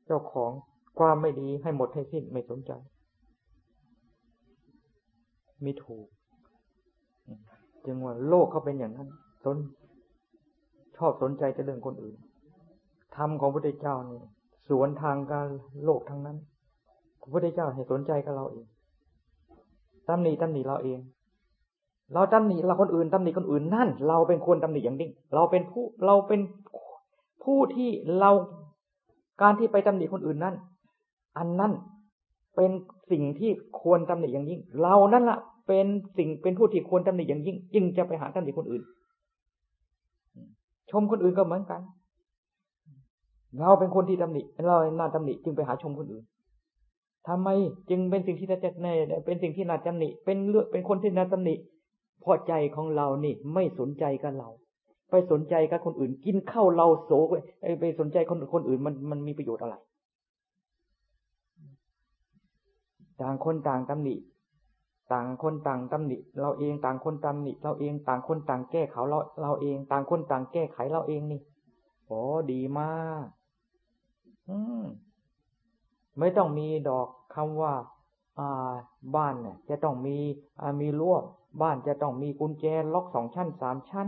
[SPEAKER 2] เจ้าของความไม่ดีให้หมดให้สิ้นไม่สนใจมีถูก จึงว่าโลกเขาเป็นอย่างนั้น สน ชอบสนใจแต่เรื่องคนอื่นธรรมของพระพุทธเจ้านี่สวนทางการโลกทั้งนั้นพระพุทธเจ้าให้สนใจกับเราเองตำหนิตำหนิเราเอง เราตำหนิเราคนอื่นตำหนิคนอื่นนั่น เราเป็นคนตำหนิอย่างยิ่งเราเป็นผู้เราเป็นผู้ที่เราการที่ไปตำหนิคนอื่นนั่นอันนั้นเป็นสิ่งที่ควรตำหนิอย่างยิ่ง เรานั่นล่ะ เป็นสิ่งเป็นผู้ที่ควรตำหนิอย่างยิ่งยิ่งจะไปหาตำหนิคนอื่น ชมคนอื่นก็เหมือนกัน เราเป็นคนที่ตำหนิเราหน้าตำหนิจึงไปหาชมคนอื่นทำไมจึงเป็นสิ่งที่จะในเป็นสิ่งที่น่าตำหนิ เป็นเลือกเป็นคนที่น่าตำหนิพอใจของเรานี่ไม่สนใจกับเรา ไปสนใจกับคนอื่น กินข้าวเราโศกไปสนใจคนคนอื่นมันมันมีประโยชน์อะไร ต่างคนต่างตำหนิ ต่างคนต่างตำหนิเราเองต่างคนตำหนิเราเองต่างคนต่างแก้เขาเราเราเองต่างคนต่างแก้ไขเราเองนี่โอ้ดีมาก อืม ไม่ต้องมีดอกคำว่า อ่า บ้านเนี่ย จะต้องมีอ่ามีรั้วบ้านจะต้องมีกุญแจล็อกสองชั้นสามชั้น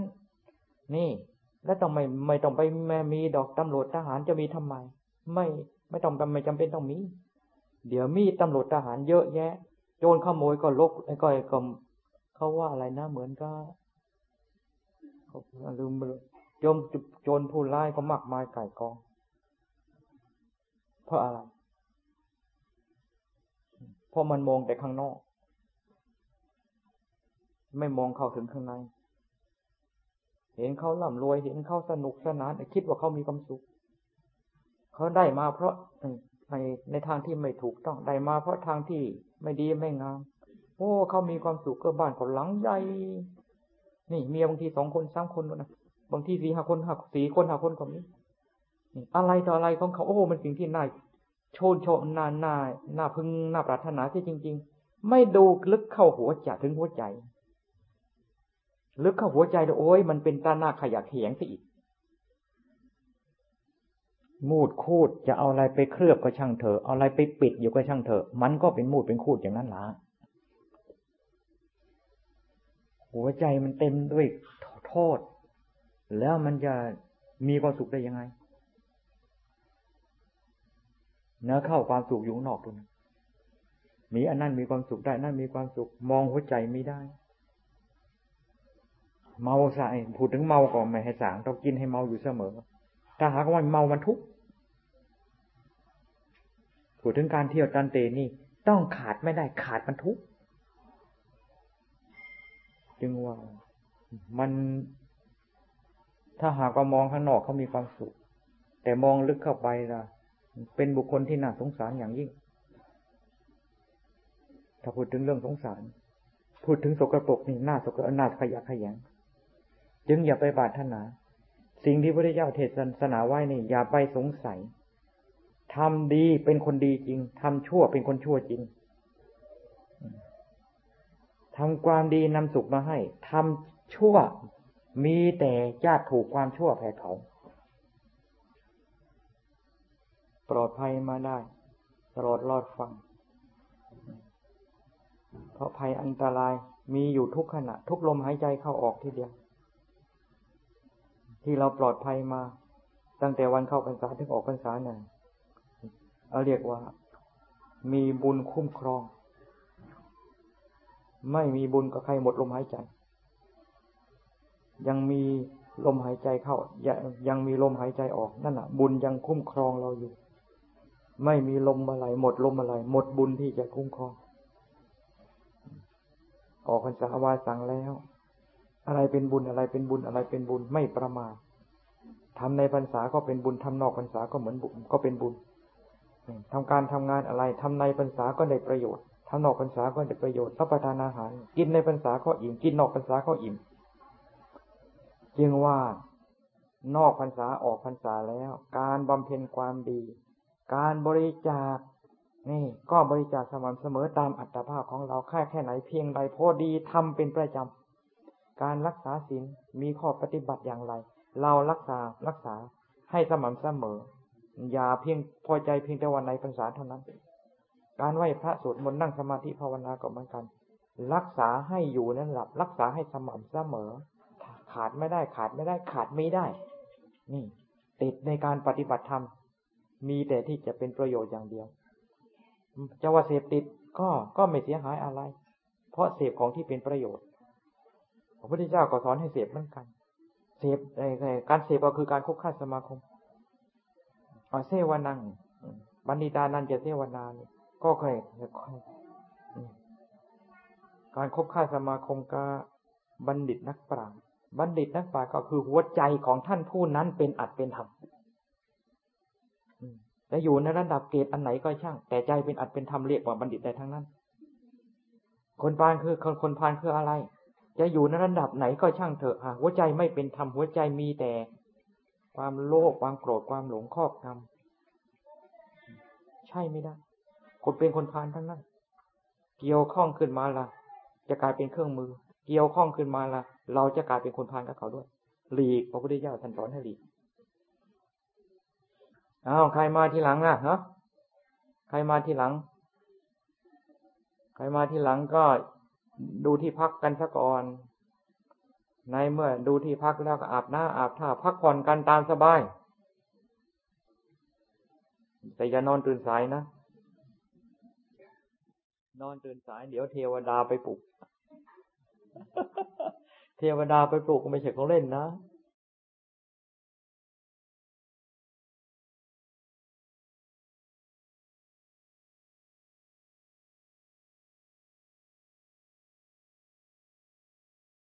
[SPEAKER 2] นี่ แล้วต้องไม่ไม่ต้องไปแม่มีดอกตำรวจทหารจะมีทำไม ไม่ ไม่ต้องไม่จำเป็นต้องมี เดี๋ยวมีตำรวจทหารเยอะแยะ โจรขโมยก็ลบไอ้ก้อยก็เขาว่าอะไรนะเหมือนก็ลืมไปเลยโจมโจรผู้ร้ายก็มักมายไก่กอง เพราะอะไร เพราะมันมองแต่ข้างนอก ไม่มองเข้าถึงข้างใน เห็นเขาล่ำรวย เห็นเขาสนุกสนานคิดว่าเขามีความสุข เขาได้มาเพราะในในทางที่ไม่ถูกต้อง ได้มาเพราะทางที่ ไม่ดีไม่งาม โอ้เขามีความสุขก็บ้านเขาหลังใหญ่นี่เมียบางทีสองคนสามคนนะบางทีสี่ห้าคนห้าสี่คนห้าคนก็มีอะไรต่ออะไรของเขาโอ้มันสิ่งที่น่าโชนโชนน่าน่าน่าพึงน่าปรารถนาที่จริง ๆ ไม่ดูลึกเข้าหัวใจถึงหัวใจ ลึกเข้าหัวใจแล้วโอ้ยมันเป็นตาหน้าขยะแขยงซะอีก มูดคูดจะเอาอะไรไปเคลือบก็ช่างเถอะเอาอะไรไปปิดอยู่ก็ช่างเถอะมันก็เป็นมูดเป็นคูดอย่างนั้นละหัวใจมันเต็มด้วยโทษ แล้วมันจะมีความสุขได้ยังไง เนื้อเข้าความสุขอยู่นอกตรงนั้นมีอันนั้นมีความสุขได้นั่นมีความสุข มองหัวใจไม่ได้ เมาใส่พูดถึงเมาก็ไม่ให้สางต้องกินให้เมาอยู่เสมอ ถ้าหากว่าเมามันทุกข์ พูดถึงการเที่ยวตันเตนี่ต้องขาดไม่ได้ขาดมันทุกจึงว่ามันถ้าหากว่ามองข้างนอกเขามีความสุข แต่มองลึกเข้าไปล่ะเป็นบุคคลที่น่าสงสารอย่างยิ่ง ถ้าพูดถึงเรื่องสงสาร พูดถึงสกรปรกนี่น่าสกรน่าขยะขยงจึงอย่าไปบาดถนา สิ่งที่พระเจ้าเทศนาไว้นี่ อย่าไปสงสัย ทำดีเป็นคนดีจริงทำชั่วเป็นคนชั่วจริงทำความดีนำสุขมาให้ทำชั่วมีแต่ญาติถูกความชั่วแผดเผาปลอดภัยมาได้ตลอดรอดฟัง เพราะภัยอันตรายมีอยู่ทุกขณะ ทุกลมหายใจเข้าออกทีเดียว ที่เราปลอดภัยมา ตั้งแต่วันเข้าพรรษาถึงออกพรรษาเนี่ย เราเรียกว่า มีบุญคุ้มครอง ไม่มีบุญกับใครหมดลมหายใจ ยังมีลมหายใจเข้า ยังมีลมหายใจออก นั่นแหะบุญยังคุ้มครองเราอยู่ ไม่มีลมอะไรหมดลมอะไรหมดบุญที่จะคุ้มครอง ออกพรรษาวาสั่งแล้ว อะไรเป็นบุญอะไรเป็นบุญอะไรเป็นบุญไม่ประมาททำในพรรษาก็เป็นบุญทำนอกพรรษาก็เหมือนบุญก็เป็นบุญ ทำการทำงานอะไรทำในพรรษาก็ได้ประโยชน์ทำนอกพรรษาก็ได้ประโยชน์รับประทานอาหาร กินในพรรษาก็อิ่ม กินนอกพรรษาก็อิ่ม จึงว่านอกพรรษาออกพรรษาแล้ว การบำเพ็ญความดี การบริจาค นี่ ก็บริจาคสม่ำเสมอตามอัตภาพของเราแค่แค่ไหนเพียงใดพอดีทำเป็นประจำการรักษาศีลมีข้อปฏิบัติอย่างไร เรารักษารักษาให้สม่ำเสมอ อย่าเพียงพอใจเพียงแต่วันในพรรษาเท่านั้น การไหว้พระสวดมนต์นั่งสมาธิภาวนาก็เหมือนกัน รักษาให้อยู่นั่นหลับ รักษาให้สม่ำเสมอ ขาดไม่ได้ขาดไม่ได้ขาดไม่ได้ นี่ ติดในการปฏิบัติธรรม มีแต่ที่จะเป็นประโยชน์อย่างเดียวจะว่าเสพติดก็ก็ไม่เสียหายอะไร เพราะเสพของที่เป็นประโยชน์พระพุทธเจ้าก็สอนให้เสพเหมือนกัน เสพการเสพก็คือการคบค้าสมาคม เอเสวนังบัณิตานันจะเสวนานี่ก็เคยการคบค้าสมาคมกับบัณฑิตนักปราชญ์บัณฑิตนักปราชญ์ก็คือหัวใจของท่านผู้นั้นเป็นอัดเป็นธรรมจะอยู่ในระดับเกรดอันไหนก็ช่าง แต่ใจเป็นอัดเป็นธรรมเรียกว่าบัณฑิตได้ทั้งนั้น คนพานคือคนคนพานคืออะไร จะอยู่ในระดับไหนก็ช่างเถอะหัวใจไม่เป็นธรรมหัวใจมีแต่ ความโลภความโกรธความหลงครอบงำใช่ไม่ได้ คนเป็นคนพานทั้งนั้น เกี่ยวข้องขึ้นมาละจะกลายเป็นเครื่องมือ เกี่ยวข้องขึ้นมาละเราจะกลายเป็นคนพานกับเขาด้วย หลีกพระพุทธเจ้าท่านสอนให้หลีกอ้าวใครมาทีหลังล่ะฮะใครมาทีหลัง ใครมาทีหลังก็ดูที่พักกันซะก่อน ในเมื่อดูที่พักแล้วก็อาบน้าอาบท่าพักผ่อนกันตามสบาย แต่อย่านอนตื่นสายนะ นอนตื่นสายเดี๋ยวเทวดาไปปลุก เทวดาไปปลุกก็ไม่ใช่ของเล่นนะ